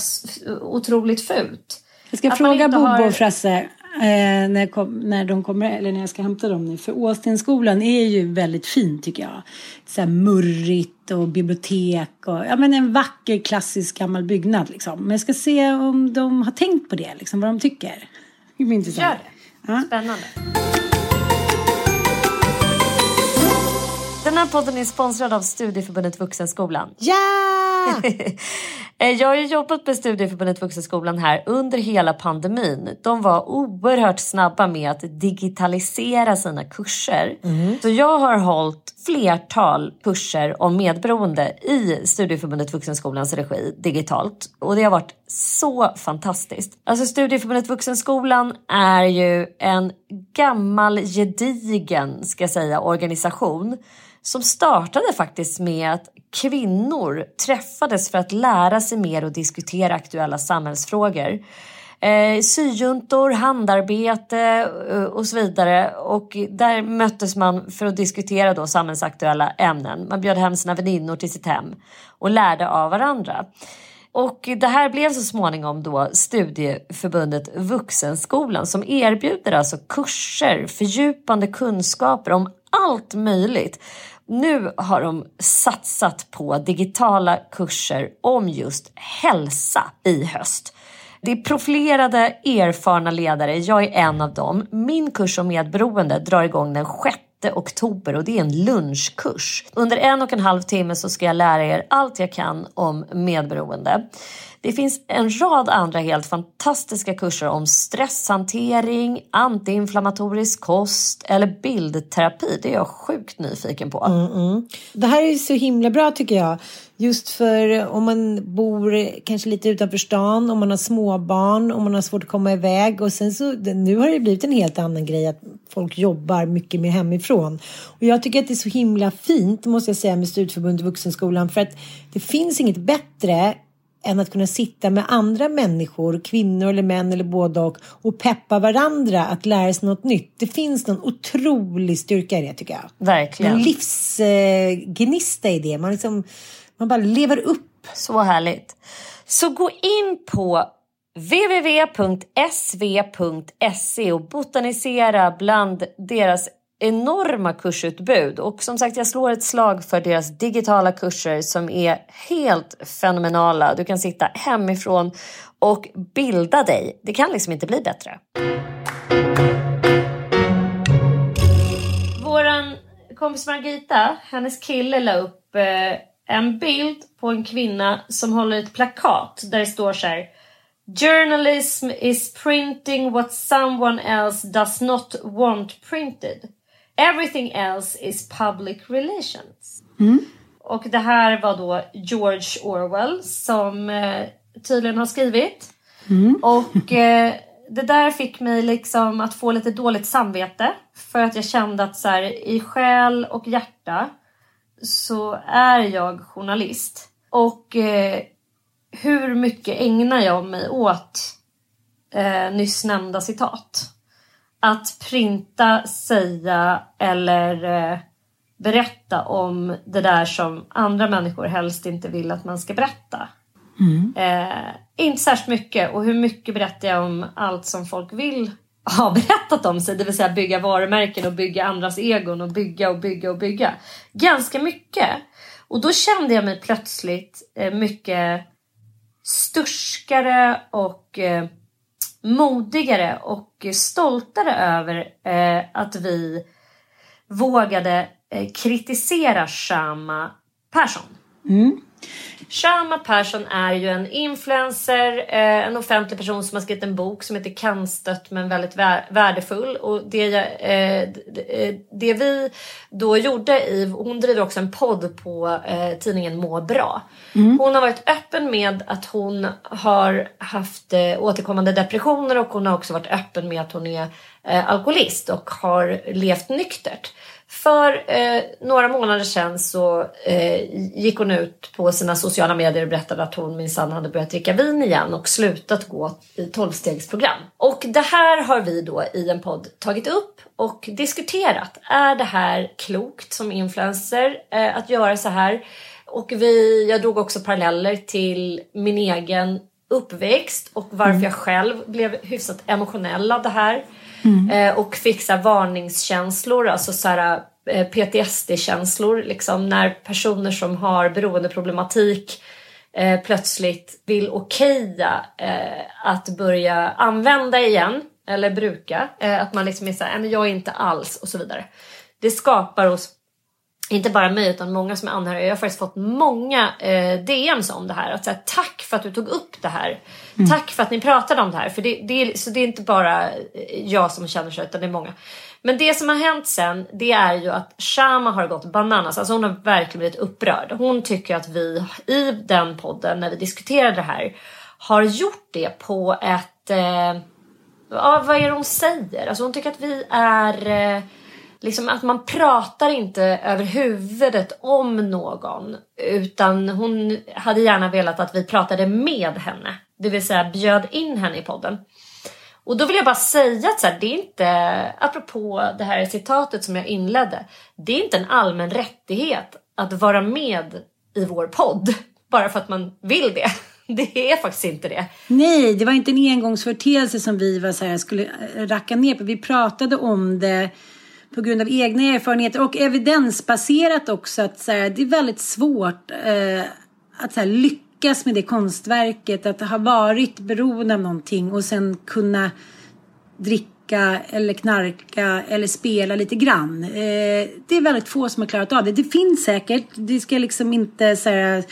[SPEAKER 2] otroligt fult.
[SPEAKER 3] Jag ska att fråga Bobo har... och Frasse Eh, när, kom, när de kommer, eller när jag ska hämta dem nu. För Åstenskolan är ju väldigt fin tycker jag. Så här murrigt och bibliotek och ja, men en vacker klassisk gammal byggnad liksom. Men jag ska se om de har tänkt på det, liksom, vad de tycker.
[SPEAKER 2] Det blir intressant. Gör det. Ja. Spännande. Den här podden är sponsrad av Studieförbundet Vuxenskolan.
[SPEAKER 3] Ja!
[SPEAKER 2] Eh, jag har ju jobbat med Studieförbundet Vuxenskolan här under hela pandemin. De var oerhört snabba med att digitalisera sina kurser. Mm. Så jag har hållit flertal kurser om medberoende i Studieförbundet Vuxenskolans regi digitalt. Och det har varit så fantastiskt. Alltså Studieförbundet Vuxenskolan är ju en gammal gedigen, ska jag säga, organisation som startade faktiskt med att kvinnor träffades för att lära sig mer och diskutera aktuella samhällsfrågor. Eh, syjuntor, handarbete eh, och så vidare. Och där möttes man för att diskutera då samhällsaktuella ämnen. Man bjöd hem sina väninnor till sitt hem och lärde av varandra. Och det här blev så småningom då studieförbundet Vuxenskolan som erbjuder alltså kurser, fördjupande kunskaper om allt möjligt. Nu har de satsat på digitala kurser om just hälsa i höst. Det är profilerade, erfarna ledare. Jag är en av dem. Min kurs om medberoende drar igång den 6 oktober och det är en lunchkurs. Under en och en halv timme så ska jag lära er allt jag kan om medberoende. Det finns en rad andra helt fantastiska kurser om stresshantering, antiinflammatorisk kost eller bildterapi. Det är jag sjukt nyfiken på.
[SPEAKER 3] Mm, mm. Det här är så himla bra tycker jag. Just för om man bor kanske lite utanför stan, om man har småbarn, om man har svårt att komma iväg. Och sen så, nu har det blivit en helt annan grej att folk jobbar mycket mer hemifrån. Och jag tycker att det är så himla fint, måste jag säga, med Studieförbundet Vuxenskolan. För att det finns inget bättre än att kunna sitta med andra människor, kvinnor eller män eller båda och, och peppa varandra att lära sig något nytt. Det finns någon otrolig styrka i det tycker jag.
[SPEAKER 2] Verkligen.
[SPEAKER 3] En livsgnista eh, i det. Man, liksom, man bara lever upp.
[SPEAKER 2] Så härligt. Så gå in på www.sv.se och botanisera bland deras enorma kursutbud och som sagt jag slår ett slag för deras digitala kurser som är helt fenomenala. Du kan sitta hemifrån och bilda dig. Det kan liksom inte bli bättre. Våran kompis Margita, hennes kille la upp eh, en bild på en kvinna som håller ett plakat där det står så här Journalism is printing what someone else does not want printed. Everything else is public relations. Mm. Och det här var då George Orwell som eh, tydligen har skrivit. Mm. Och eh, det där fick mig liksom att få lite dåligt samvete. För att jag kände att så här, i själ och hjärta så är jag journalist. Och eh, hur mycket ägnar jag mig åt eh, nyss nämnda citat? Att printa, säga eller eh, berätta om det där som andra människor helst inte vill att man ska berätta. Mm. Eh, inte särskilt mycket och hur mycket berättar jag om allt som folk vill ha berättat om sig, det vill säga bygga varumärken och bygga andras egon och bygga och bygga och bygga. Ganska mycket. Och då kände jag mig plötsligt eh, mycket sturskare och eh, modigare och stoltare över eh, att vi vågade eh, kritisera Shama Persson. Mm. Shama Persson är ju en influencer, eh, en offentlig person som har skrivit en bok som heter Kantstött men väldigt värdefull. Och det, eh, eh, det vi då gjorde i, hon driver också en podd på tidningen Må bra. Mm. Hon har varit öppen med att hon har haft återkommande depressioner och hon har också varit öppen med att hon är alkoholist och har levt nyktert. För eh, några månader sedan så eh, gick hon ut på sina sociala medier och berättade att hon minsann hade börjat dricka vin igen och slutat gå i tolvstegsprogram. Och det här har vi då i en podd tagit upp och diskuterat. Är det här klokt som influencer eh, att göra så här? Och vi, jag drog också paralleller till min egen uppväxt och varför mm. jag själv blev hyfsat emotionell av det här. Mm. Eh, och fick så varningskänslor, alltså så här, eh, PTSD-känslor. Liksom, när personer som har beroendeproblematik eh, plötsligt vill okeja eh, att börja använda igen eller bruka. Eh, att man liksom är såhär, men jag är inte alls och så vidare. Det skapar hos inte bara mig utan många som är anhöriga. Jag har faktiskt fått många eh, DMs om det här. Att säga, tack för att du tog upp det här. Mm. Tack för att ni pratade om det här. För det, det, är, så det är inte bara jag som känner så utan det är många. Men det som har hänt sen det är ju att Shama har gått bananas. Alltså hon har verkligen blivit upprörd. Hon tycker att vi i den podden när vi diskuterade det här har gjort det på ett... Eh, vad är det hon säger? Alltså hon tycker att vi är... Eh, liksom att man pratar inte över huvudet om någon utan hon hade gärna velat att vi pratade med henne. det vill säga bjöd in henne i podden. Och då vill jag bara säga att så här, det är inte, apropå det här citatet som jag inledde, det är inte en allmän rättighet att vara med i vår podd bara för att man vill det. Det är faktiskt inte det.
[SPEAKER 3] Nej, det var inte en engångsföreteelse som vi var så här, skulle racka ner på. Vi pratade om det på grund av egna erfarenheter och evidensbaserat också att så här, det är väldigt svårt eh, att så här, lyckas med det konstverket. Att ha varit beroende av någonting och sen kunna dricka eller knarka eller spela lite grann. Eh, det är väldigt få som har klarat av det. Det finns säkert. Det ska liksom inte säga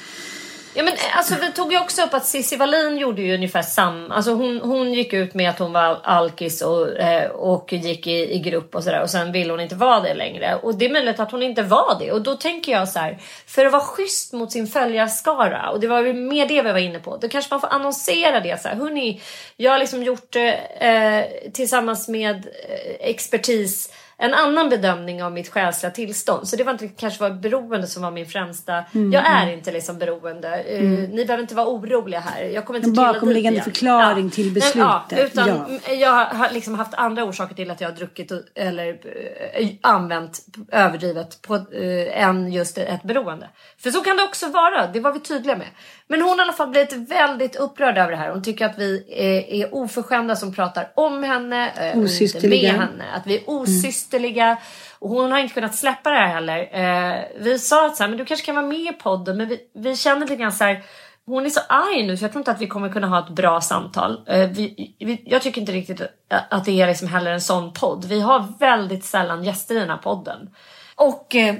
[SPEAKER 2] Ja, men eh, alltså, vi tog ju också upp att Cissi Wallin gjorde ju ungefär samma. Alltså, hon, hon gick ut med att hon var alkis och, eh, och gick i, i grupp och sådär. Och sen ville hon inte vara det längre. Och det är möjligt att hon inte var det. Och då tänker jag så här. För att vara schysst mot sin följarskara. Och det var ju mer det vi var inne på. Då kanske man får annonsera det så här. Hörrni, jag har liksom gjort det eh, tillsammans med eh, expertis en annan bedömning av mitt själsliga tillstånd. Så det var inte kanske var beroende som var min främsta. Mm. Jag är inte liksom beroende. Eh, mm. Uh, ni behöver inte vara oroliga här. Jag kommer inte
[SPEAKER 3] en bakomliggande förklaring ja. till beslutet.
[SPEAKER 2] Men, ja, utan ja. Jag har liksom haft andra orsaker till att jag har druckit eller uh, använt överdrivet på, uh, än just ett beroende. För så kan det också vara. Det var vi tydliga med. Men hon har i alla fall blivit väldigt upprörd över det här. Hon tycker att vi är, är oförskämda som pratar om henne.
[SPEAKER 3] Eh, osysterliga.
[SPEAKER 2] Med henne. Att vi är osysterliga. Mm. Och hon har inte kunnat släppa det här heller. Eh, vi sa att så här, men du kanske kan vara med i podden. Men vi, vi känner lite grann så här. Hon är så arg nu så jag tror inte att vi kommer kunna ha ett bra samtal. Eh, vi, vi, jag tycker inte riktigt att det är liksom heller en sån podd. Vi har väldigt sällan gäster i den här podden. Och eh,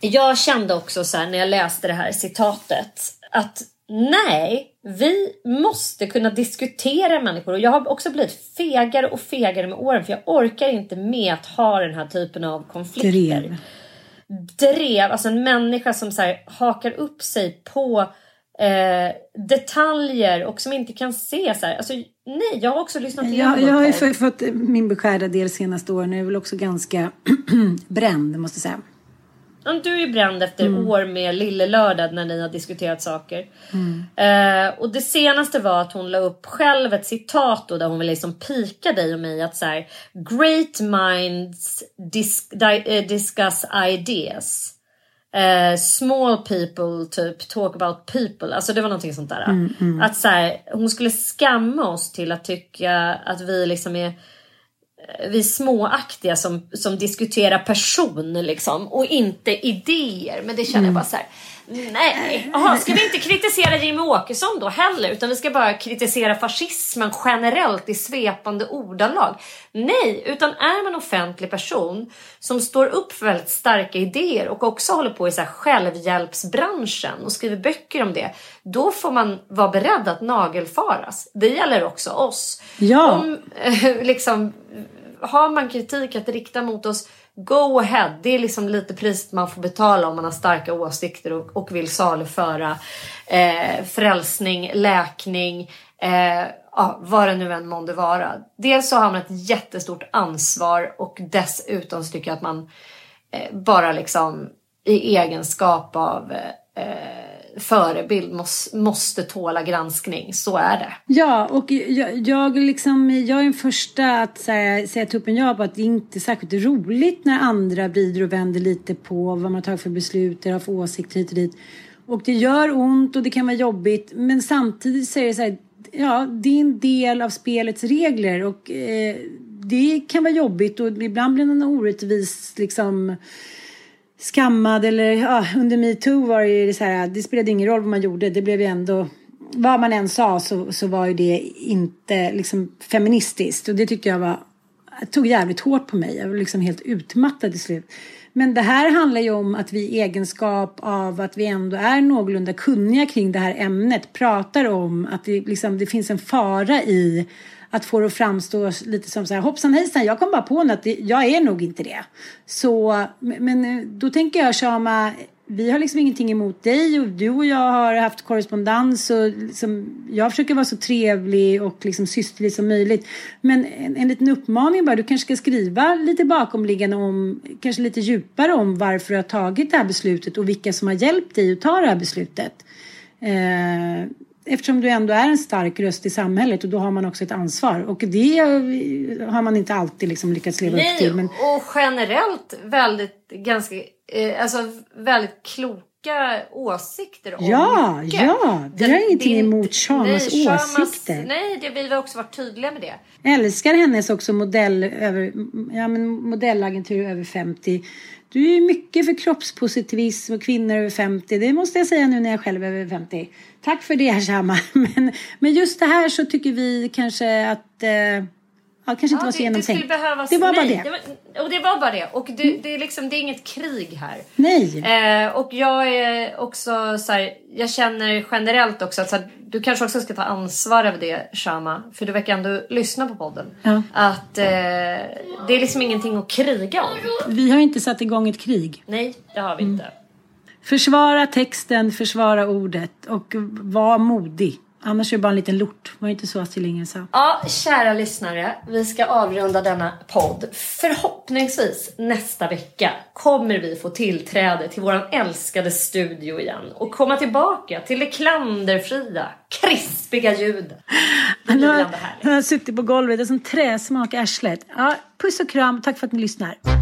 [SPEAKER 2] jag kände också så här, när jag läste det här citatet att Nej, vi måste kunna diskutera människor och jag har också blivit fegare och fegare med åren för jag orkar inte med att ha den här typen av konflikter. Drev. Drev, alltså en människa som så här, hakar upp sig på eh, detaljer och som inte kan se så här. Alltså, nej, jag har också lyssnat
[SPEAKER 3] igenom Jag, jag har ju fått min beskärda del senaste åren. Jag är väl också ganska bränd måste jag säga.
[SPEAKER 2] Du är ju bränd efter mm. år med Lille Lördag när ni har diskuterat saker. Mm. Eh, och det senaste var att hon la upp själv ett citat då, där hon vill liksom pika dig och mig att så här, Great minds dis di uh, discuss ideas. Uh, small people typ talk about people. Alltså det var någonting sånt där. Mm, mm. att så här, hon skulle skamma oss till att tycka att vi liksom är vi småaktiga som, som diskuterar person liksom och inte idéer. Men det känner mm. jag bara så här. Nej, Aha, ska vi inte kritisera Jimmy Åkesson då heller? Utan vi ska bara kritisera fascismen generellt i svepande ordalag. Nej, utan är man offentlig person som står upp för väldigt starka idéer och också håller på i så här självhjälpsbranschen och skriver böcker om det. Då får man vara beredd att nagelfaras. Det gäller också oss.
[SPEAKER 3] Ja.
[SPEAKER 2] Om, liksom, har man kritik att rikta mot oss Go ahead. Det är liksom lite priset man får betala om man har starka åsikter och, och vill saluföra eh, frälsning, läkning, eh, ja, vad det nu än månde vara. Dels så har man ett jättestort ansvar och dessutom så tycker jag att man eh, bara liksom i egenskap av eh, eh förebild måste, måste tåla granskning. Så är det.
[SPEAKER 3] Ja, och jag, jag, liksom, jag är den första att säga, säga tuppen ja på att det inte är särskilt roligt när andra vrider och vänder lite på vad man tagit för beslut eller har för åsikter hit och dit. Och det gör ont och det kan vara jobbigt. Men samtidigt så är det så här, ja, det är en del av spelets regler och eh, det kan vara jobbigt och ibland blir man orättvis liksom skammad eller ja, under metoo var det ju så här, det spelade ingen roll vad man gjorde, det blev ju ändå vad man än sa så, så var ju det inte liksom feministiskt och det tyckte jag var tog jävligt hårt på mig. Jag var liksom helt utmattad till slut. Men det här handlar ju om att vi i egenskap av att vi ändå är någorlunda kunniga kring det här ämnet pratar om att det, liksom, det finns en fara i att få det att framstå lite som så här hoppsan hejsan, jag kom bara på att det, jag är nog inte det. Så, men eh, då tänker jag Shama, vi har liksom ingenting emot dig och du och jag har haft korrespondens och liksom, jag försöker vara så trevlig och liksom systerlig som möjligt. Men en, en liten uppmaning bara, du kanske ska skriva lite bakomliggande om, kanske lite djupare om varför du har tagit det här beslutet och vilka som har hjälpt dig att ta det här beslutet. Eh, eftersom du ändå är en stark röst i samhället och då har man också ett ansvar. Och det har man inte alltid liksom lyckats leva
[SPEAKER 2] Nej,
[SPEAKER 3] upp till.
[SPEAKER 2] Men... och generellt väldigt, ganska, eh, alltså väldigt kloka åsikter om
[SPEAKER 3] Ja, mycket. ja. Vi har ingenting din, emot Shamas åsikter.
[SPEAKER 2] nej, det, vi har också varit tydliga med det.
[SPEAKER 3] Jag älskar hennes också modell över, ja, men modellagentur över 50 du är mycket för kroppspositivism och kvinnor över 50. Det måste jag säga nu när jag själv är över 50. Tack för det, Shama. Men, men just det här så tycker vi kanske att eh, Ja, kanske inte ja, var så det, genomtänkt.
[SPEAKER 2] Det, behövas,
[SPEAKER 3] det var
[SPEAKER 2] nej,
[SPEAKER 3] bara det.
[SPEAKER 2] det var, och det var bara det. Och det, mm. det, är liksom, det är inget krig här.
[SPEAKER 3] Nej.
[SPEAKER 2] Eh, och jag är också så här, jag känner generellt också att så här, du kanske också ska ta ansvar över det Shama. För du verkar ändå lyssna på podden.
[SPEAKER 3] Ja.
[SPEAKER 2] Att eh, det är liksom ingenting att kriga om.
[SPEAKER 3] Vi har inte satt igång ett krig.
[SPEAKER 2] Nej, det har vi mm. inte.
[SPEAKER 3] Försvara texten, försvara ordet och var modig. Annars är det bara en liten lort. Var det inte så Astrid Lindgren sa?
[SPEAKER 2] Ja, kära lyssnare. Vi ska avrunda denna podd. Förhoppningsvis nästa vecka kommer vi få tillträde till våran älskade studio igen och komma tillbaka till det klanderfria, krispiga ljudet.
[SPEAKER 3] Han har, har suttit på golvet, det är som träsmak i arslet. Ja, puss och kram, tack för att ni lyssnar.